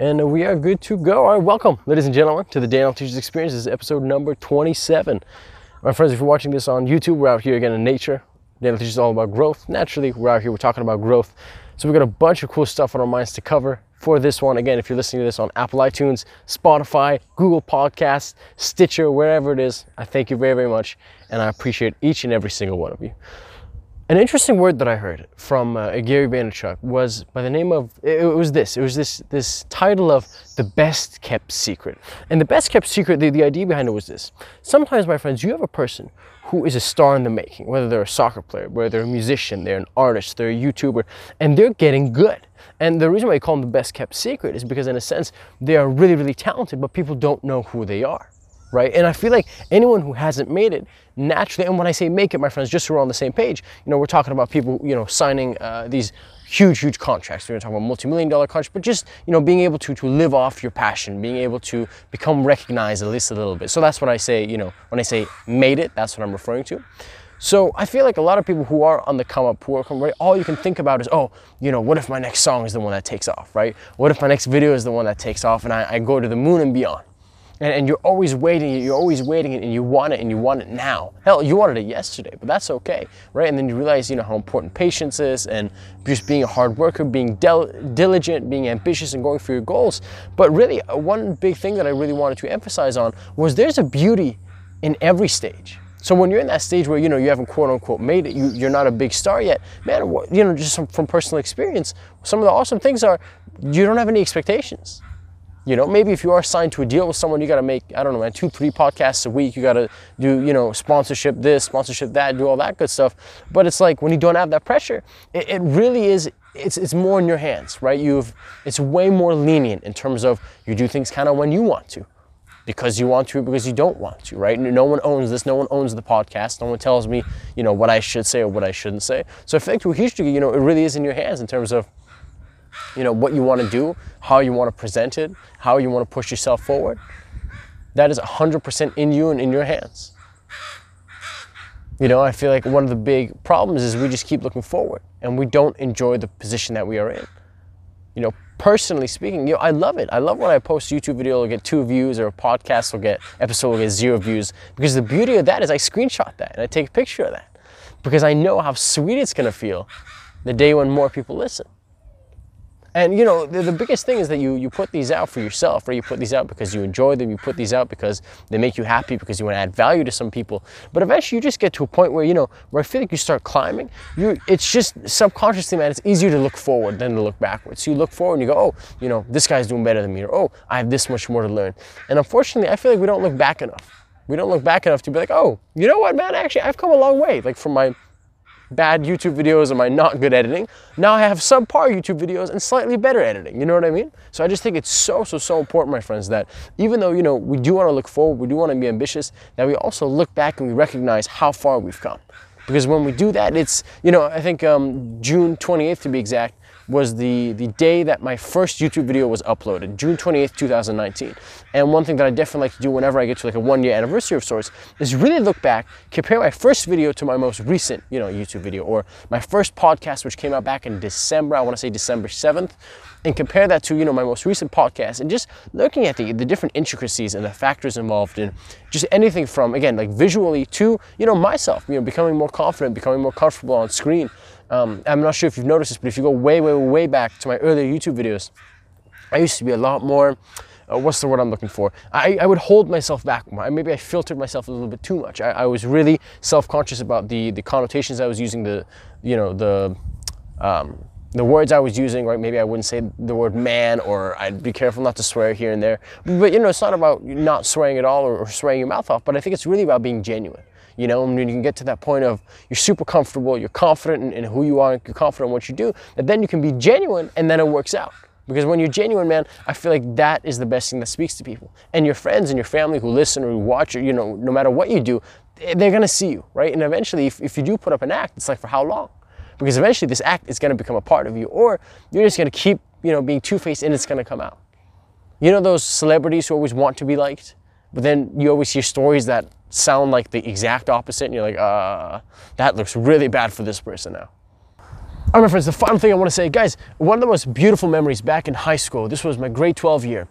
And we are good to go. All right, welcome, ladies and gentlemen, to the Daniel Teaches Experience. This is episode number 27. My friends, if you're watching this on YouTube, we're out here again in nature. Daniel Teachers Teaches all about growth. Naturally, we're out here, we're talking about growth. So we've got a bunch of cool stuff on our minds to cover for this one. Again, if you're listening to this on Apple iTunes, Spotify, Google Podcasts, Stitcher, wherever it is, I thank you very, very much. And I appreciate each and every single one of you. An interesting word that I heard from uh, Gary Vaynerchuk was by the name of it, was this. It was this this title of the best kept secret. And the best kept secret, the, the idea behind it was this. Sometimes, my friends, you have a person who is a star in the making, whether they're a soccer player, whether they're a musician, they're an artist, they're a YouTuber, and they're getting good. And the reason why I call them the best kept secret is because, in a sense, they are really, really talented, but people don't know who they are right? And I feel like anyone who hasn't made it naturally, and when I say make it, my friends, just so we're on the same page, you know, we're talking about people, you know, signing uh, these huge, huge contracts. We're to about multi-million dollar contracts, but just, you know, being able to, to live off your passion, being able to become recognized at least a little bit. So that's what I say, you know, when I say made it, that's what I'm referring to. So I feel like a lot of people who are on the come up, who are come right, all you can think about is, oh, you know, what if my next song is the one that takes off, right? What if my next video is the one that takes off and I, I go to the moon and beyond? And, and, you're always waiting, you're always waiting and you want it and you want it now. Hell, you wanted it yesterday, but that's okay, right? And then you realize, you know, how important patience is and just being a hard worker, being diligent, being ambitious and going for your goals. But really, uh, one big thing that I really wanted to emphasize on was there's a beauty in every stage. So when you're in that stage where, you know, you haven't quote unquote made it, you, you're not a big star yet, man, you know, just from, from personal experience, some of the awesome things are you don't have any expectations you know, maybe if you are signed to a deal with someone, you got to make, I don't know, man, two, three podcasts a week. You got to do, you know, sponsorship this, sponsorship that, do all that good stuff. But it's like when you don't have that pressure, it, it really is, it's, it's more in your hands, right? You've, it's way more lenient in terms of you do things kind of when you want to because you want to, because you don't want to, right? No one owns this. No one owns the podcast. No one tells me, you know, what I should say or what I shouldn't say. So I think a you know, it really is in your hands in terms of you know, what you want to do, how you want to present it, how you want to push yourself forward. That is 100% in you and in your hands. You know, I feel like one of the big problems is we just keep looking forward and we don't enjoy the position that we are in. You know, personally speaking, you know, I love it. I love when I post a YouTube video, will get two views, or a podcast will get episode will get zero views. Because the beauty of that is I screenshot that and I take a picture of that. Because I know how sweet it's gonna feel the day when more people listen. And you know, the, the, biggest thing is that you, you put these out for yourself, right? You put these out because you enjoy them, you put these out because they make you happy, because you want to add value to some people. But eventually you just get to a point where, you know, where I feel like you start climbing, you it's just subconsciously, man, it's easier to look forward than to look backwards. So you look forward and you go, oh, you know, this guy's doing better than me, or oh, I have this much more to learn. And unfortunately, I feel like we don't look back enough. We don't look back enough to be like, oh, you know what, man, actually, I've come a long way. Like from my bad YouTube videos and my not good editing. Now I have subpar YouTube videos and slightly better editing. You know what I mean? So I just think it's so, so, so important, my friends, that even though, you know, we do want to look forward, we do want to be ambitious, that we also look back and we recognize how far we've come. Because when we do that, it's, you know, I think um, June 28th to be exact, was the, the day that my first YouTube video was uploaded, June 28th, 2019. And one thing that I definitely like to do whenever I get to like a one year anniversary of sorts is really look back, compare my first video to my most recent, you know, YouTube video or my first podcast, which came out back in December, I want to say December 7th and compare that to you know my most recent podcast and just looking at the, the different intricacies and the factors involved in just anything from again like visually to you know myself you know becoming more confident becoming more comfortable on screen um, I'm not sure if you've noticed this, but if you go way, way, way back to my earlier YouTube videos, I used to be a lot more, uh, what's the word I'm looking for? I, I would hold myself back. Maybe I filtered myself a little bit too much. I, I was really self-conscious about the, the connotations I was using, the, you know, the, um, the words I was using, right? Maybe I wouldn't say the word man, or I'd be careful not to swear here and there. But you know, it's not about not swearing at all or, or swearing your mouth off, but I think it's really about being genuine. You know, when you can get to that point of you're super comfortable, you're confident in, in who you are, you're confident in what you do, that then you can be genuine and then it works out. Because when you're genuine, man, I feel like that is the best thing that speaks to people. And your friends and your family who listen or who watch, or, you know, no matter what you do, eh, they're gonna see you, right? And eventually, if, if you do put up an act, it's like for how long? Because eventually this act is gonna become a part of you, or you're just gonna keep, you know, being two-faced and it's gonna come out. You know those celebrities who always want to be liked, but then you always hear stories that sound like the exact opposite and you're like, uh, that looks really bad for this person now. All right, my friends, the final thing I want to say, guys, one of the most beautiful memories back in high school, this was my grade 12 year.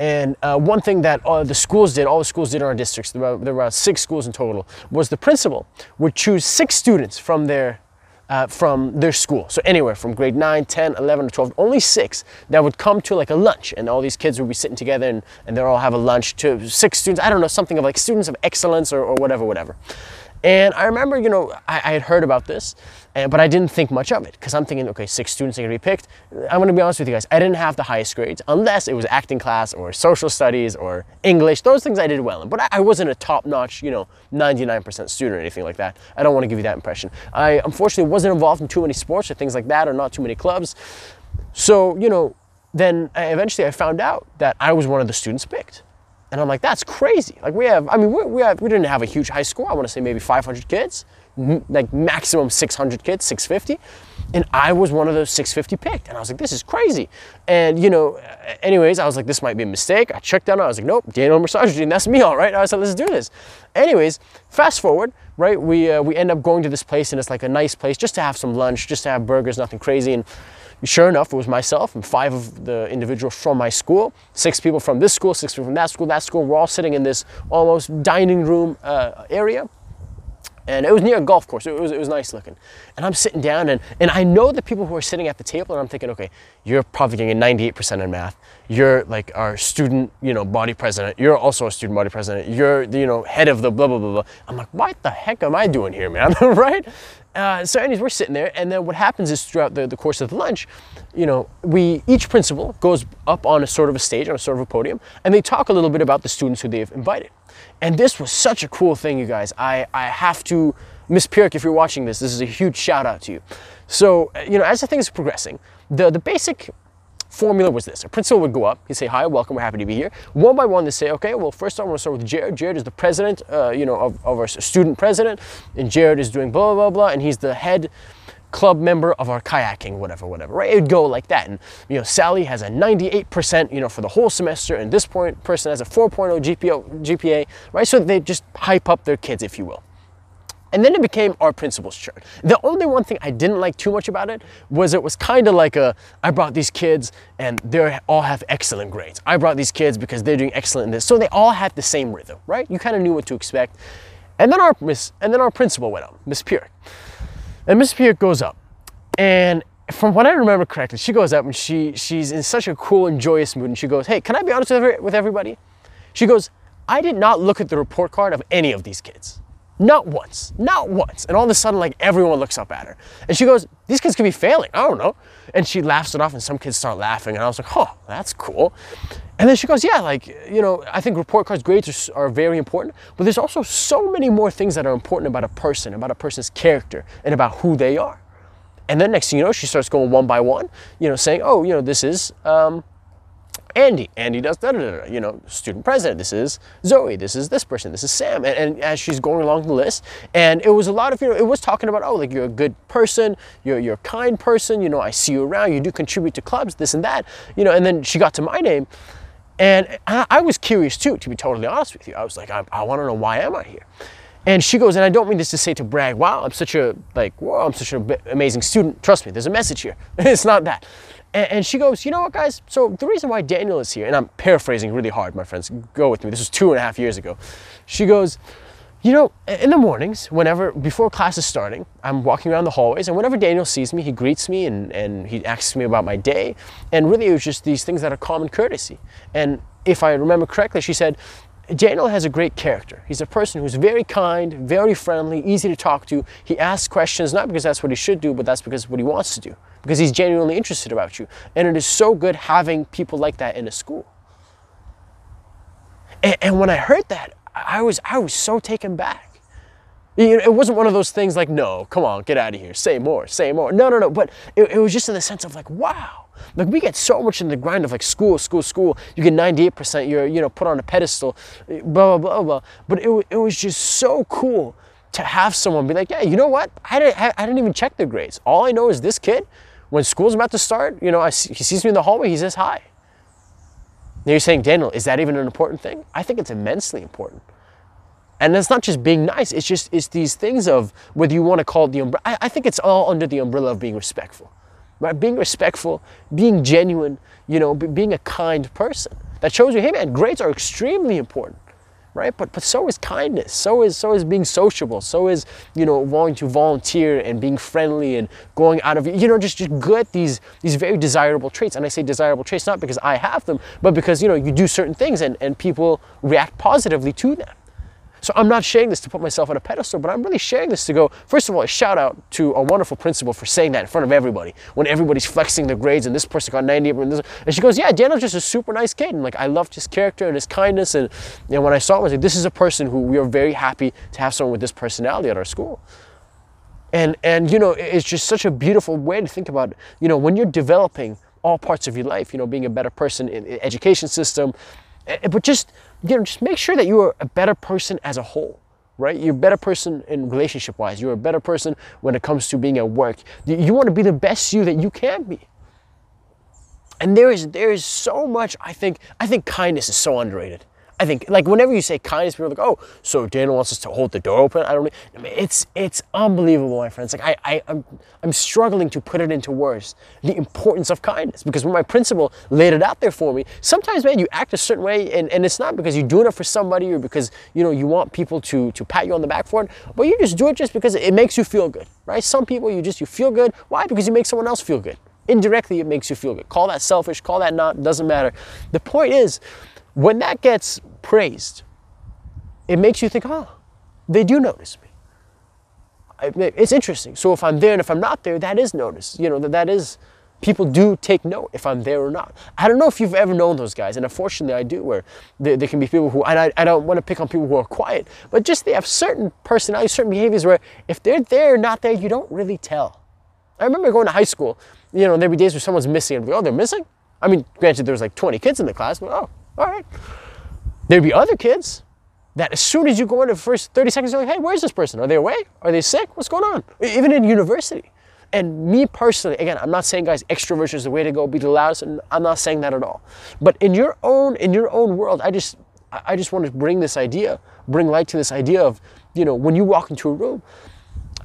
And uh, one thing that uh, the schools did, all the schools did in our districts, there were, there were six schools in total, was the principal would choose six students from their uh, from their school. So anywhere from grade 9, 10, 11, or 12, only six that would come to like a lunch and all these kids would be sitting together and, and they'll all have a lunch to six students, I don't know, something of like students of excellence or, or whatever, whatever. And I remember, you know, I, I had heard about this, and, but I didn't think much of it because I'm thinking, okay, six students are gonna be picked. I'm gonna be honest with you guys, I didn't have the highest grades unless it was acting class or social studies or English. Those things I did well in, but I, I wasn't a top notch, you know, 99% student or anything like that. I don't wanna give you that impression. I unfortunately wasn't involved in too many sports or things like that or not too many clubs. So, you know, then eventually I found out that I was one of the students picked. And I'm like, that's crazy. Like we have, I mean, we, we, have, we didn't have a huge high school. I want to say maybe 500 kids, like maximum 600 kids, 650. And I was one of those 650 picked. And I was like, this is crazy. And, you know, anyways, I was like, this might be a mistake. I checked out. I was like, nope, Daniel Massage that's me, all right. I like, let's do this. Anyways, fast forward, right? We, uh, we end up going to this place and it's like a nice place just to have some lunch, just to have burgers, nothing crazy. And Sure enough, it was myself and five of the individuals from my school, six people from this school, six people from that school, that school. We're all sitting in this almost dining room uh, area. And it was near a golf course. It was, it was nice looking. And I'm sitting down and, and I know the people who are sitting at the table and I'm thinking, okay, you're probably getting 98% in math. You're like our student, you know, body president. You're also a student body president. You're, the, you know, head of the blah, blah, blah, blah. I'm like, what the heck am I doing here, man? right? Uh, so anyways, we're sitting there, and then what happens is throughout the, the course of the lunch, you know, we each principal goes up on a sort of a stage, on a sort of a podium, and they talk a little bit about the students who they've invited. And this was such a cool thing, you guys. I, I have to, Miss Pierk, if you're watching this, this is a huge shout out to you. So, you know, as the thing is progressing, the, the basic formula was this. A principal would go up, he'd say, hi, welcome, we're happy to be here. One by one, they say, okay, well, first I'm gonna start with Jared. Jared is the president, uh, you know, of, of our student president, and Jared is doing blah, blah, blah, and he's the head club member of our kayaking, whatever, whatever, right? It would go like that. And, you know, Sally has a 98%, you know, for the whole semester, and this point person has a 4.0 GPA, GPA, right? So they just hype up their kids, if you will. And then it became our principal's chart. The only one thing I didn't like too much about it was it was kind of like a, I brought these kids and they all have excellent grades. I brought these kids because they're doing excellent in this. So they all had the same rhythm, right? You kind of knew what to expect. And then our miss, and then our principal went up, Miss Pierre. And Miss Pierre goes up. And from what I remember correctly, she goes up and she she's in such a cool and joyous mood. And she goes, hey, can I be honest with, with everybody? She goes, I did not look at the report card of any of these kids. Not once, not once. And all of a sudden, like everyone looks up at her. And she goes, These kids could be failing. I don't know. And she laughs it off, and some kids start laughing. And I was like, Oh, that's cool. And then she goes, Yeah, like, you know, I think report cards, grades are, are very important, but there's also so many more things that are important about a person, about a person's character, and about who they are. And then next thing you know, she starts going one by one, you know, saying, Oh, you know, this is, um, Andy. Andy does da da da. You know, student president. This is Zoe. This is this person. This is Sam. And, and, as she's going along the list, and it was a lot of you know, it was talking about oh, like you're a good person, you're you're a kind person. You know, I see you around. You do contribute to clubs, this and that. You know, and then she got to my name, and I, I was curious too. To be totally honest with you, I was like, I, I want to know why am I here. And she goes, and I don't mean this to say to brag, wow, I'm such a, like, wow, I'm such an amazing student. Trust me, there's a message here. it's not that. And, and, she goes, you know what, guys? So the reason why Daniel is here, and I'm paraphrasing really hard, my friends, go with me. This was two and a half years ago. She goes, you know, in the mornings, whenever, before class is starting, I'm walking around the hallways, and whenever Daniel sees me, he greets me and, and he asks me about my day. And really, it was just these things that are common courtesy. And if I remember correctly, she said, Daniel has a great character. He's a person who's very kind, very friendly, easy to talk to. He asks questions not because that's what he should do, but that's because what he wants to do because he's genuinely interested about you. And it is so good having people like that in a school. And, and when I heard that, I was, I was so taken back. It wasn't one of those things like, no, come on, get out of here, say more, say more. No, no, no. But it, it was just in the sense of like, wow. Like we get so much in the grind of like school, school, school. You get 98%, you're, you know, put on a pedestal, blah, blah, blah, blah. But it, it was just so cool to have someone be like, yeah, you know what? I didn't, I didn't even check their grades. All I know is this kid, when school's about to start, you know, I he sees me in the hallway, he says hi. Now you're saying, Daniel, is that even an important thing? I think it's immensely important. And it's not just being nice, it's just it's these things of whether you want to call it the umbrella. I, I think it's all under the umbrella of being respectful. Right? Being respectful, being genuine, you know, being a kind person. That shows you, hey man, grades are extremely important right? But but so is kindness. So is so is being sociable. So is you know wanting to volunteer and being friendly and going out of you know just just good these these very desirable traits. And I say desirable traits not because I have them, but because you know you do certain things and and people react positively to them. So I'm not sharing this to put myself on a pedestal, but I'm really sharing this to go, first of all, a shout out to a wonderful principal for saying that in front of everybody when everybody's flexing their grades and this person got 90 and, this, and she goes, yeah, Daniel's just a super nice kid. And like, I loved his character and his kindness. And, and when I saw him, I was like, this is a person who we are very happy to have someone with this personality at our school. And, and, you know, it's just such a beautiful way to think about, you know, when you're developing all parts of your life, you know, being a better person in the education system, Eh, but just you know, just make sure that you are a better person as a whole, right? You're a better person in relationship wise. You're a better person when it comes to being at work. You want to be the best you that you can be. And there is there is so much I think I think kindness is so underrated. I think like whenever you say kindness, people are like, oh, so Daniel wants us to hold the door open. I don't I mean, it's it's unbelievable, my friends. Like I, I I'm I'm struggling to put it into words the importance of kindness because when my principal laid it out there for me, sometimes man, you act a certain way and, and it's not because you're doing it for somebody or because you know you want people to to pat you on the back for it, but you just do it just because it makes you feel good. Right? Some people you just you feel good. Why? Because you make someone else feel good. Indirectly, it makes you feel good. Call that selfish, call that not, doesn't matter. The point is, when that gets praised, it makes you think, oh, they do notice me. It's interesting. So if I'm there and if I'm not there, that is noticed. You know, that, that is, people do take note if I'm there or not. I don't know if you've ever known those guys, and unfortunately I do, where there, there can be people who, and I, I don't want to pick on people who are quiet, but just they have certain personalities, certain behaviors where if they're there or not there, you don't really tell. I remember going to high school, you know, there'd be days where someone's missing, and be, oh, they're missing? I mean, granted, there was like 20 kids in the class, but oh, all right. There'd be other kids that as soon as you go in the first 30 seconds, you're like, hey, where's this person? Are they away? Are they sick? What's going on? Even in university. And me personally, again, I'm not saying guys, extroversion is the way to go, be the loudest, and I'm not saying that at all. But in your own, in your own world, I just I just want to bring this idea, bring light to this idea of, you know, when you walk into a room,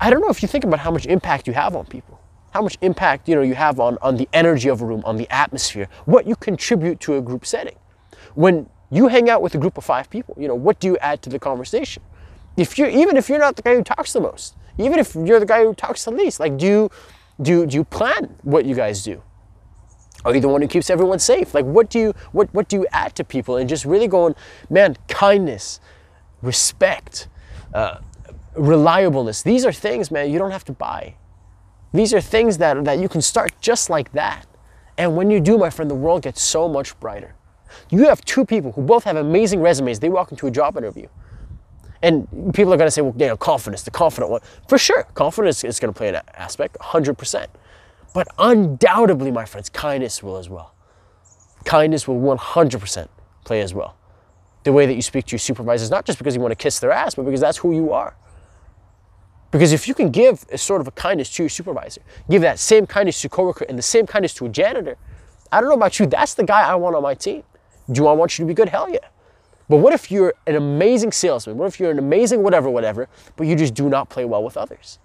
I don't know if you think about how much impact you have on people how much impact you know you have on, on the energy of a room, on the atmosphere, what you contribute to a group setting. When you hang out with a group of five people, you know, what do you add to the conversation? If you're even if you're not the guy who talks the most, even if you're the guy who talks the least, like do you do do you plan what you guys do? Are you the one who keeps everyone safe? Like what do you what what do you add to people and just really going, man, kindness, respect, uh, reliableness. These are things, man, you don't have to buy. These are things that, that you can start just like that. And when you do, my friend, the world gets so much brighter. You have two people who both have amazing resumes. They walk into a job interview. And people are going to say, well, you know, confidence, the confident one. For sure, confidence is going to play an aspect, 100%. But undoubtedly, my friends, kindness will as well. Kindness will 100% play as well. The way that you speak to your supervisors, not just because you want to kiss their ass, but because that's who you are. Because if you can give a sort of a kindness to your supervisor, give that same kindness to a coworker and the same kindness to a janitor, I don't know about you, that's the guy I want on my team. Do I want you to be good? Hell yeah. But what if you're an amazing salesman? What if you're an amazing whatever, whatever, but you just do not play well with others?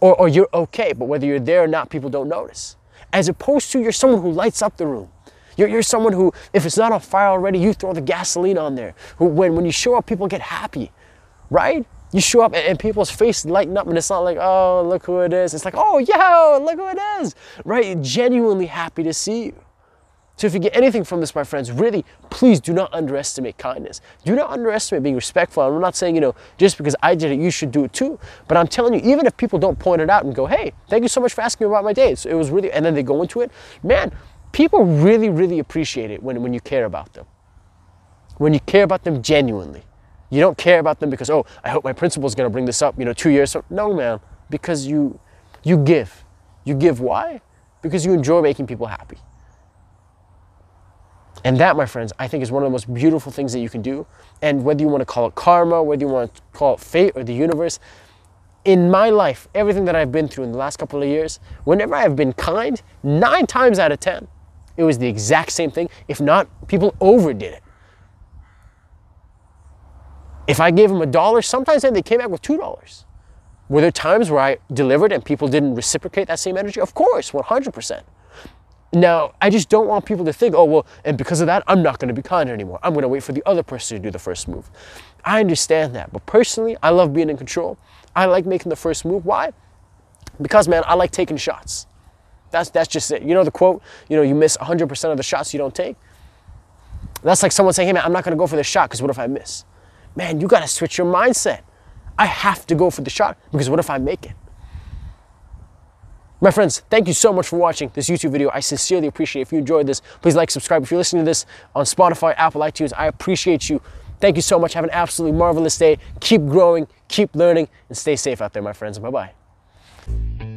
Or, or you're okay, but whether you're there or not, people don't notice. As opposed to you're someone who lights up the room. You're, you're someone who, if it's not on fire already, you throw the gasoline on there. Who, when, when you show up, people get happy, right? you show up and people's face lighten up and it's not like, oh, look who it is. It's like, oh, yo, look who it is, right? Genuinely happy to see you. So if you get anything from this, my friends, really, please do not underestimate kindness. Do not underestimate being respectful. I'm not saying, you know, just because I did it, you should do it too. But I'm telling you, even if people don't point it out and go, hey, thank you so much for asking me about my day. it was really, and then they go into it, man, people really, really appreciate it when, when you care about them. When you care about them genuinely. You don't care about them because, oh, I hope my principal is going to bring this up, you know, two years. So, no, man, because you, you give. You give why? Because you enjoy making people happy. And that, my friends, I think is one of the most beautiful things that you can do. And whether you want to call it karma, whether you want to call it fate or the universe, in my life, everything that I've been through in the last couple of years, whenever I've been kind, nine times out of 10, it was the exact same thing. If not, people overdid it. If I gave them a dollar, sometimes then they came back with two dollars. Were there times where I delivered and people didn't reciprocate that same energy? Of course, 100%. Now, I just don't want people to think, oh, well, and because of that, I'm not going to be kind anymore. I'm going to wait for the other person to do the first move. I understand that. But personally, I love being in control. I like making the first move. Why? Because, man, I like taking shots. That's, that's just it. You know the quote, you know, you miss 100% of the shots you don't take? That's like someone saying, hey, man, I'm not going to go for the shot because what if I miss? Man, you got to switch your mindset. I have to go for the shot because what if I make it? My friends, thank you so much for watching this YouTube video. I sincerely appreciate it. If you enjoyed this, please like, subscribe. If you're listening to this on Spotify, Apple, iTunes, I appreciate you. Thank you so much. Have an absolutely marvelous day. Keep growing, keep learning, and stay safe out there, my friends. Bye-bye.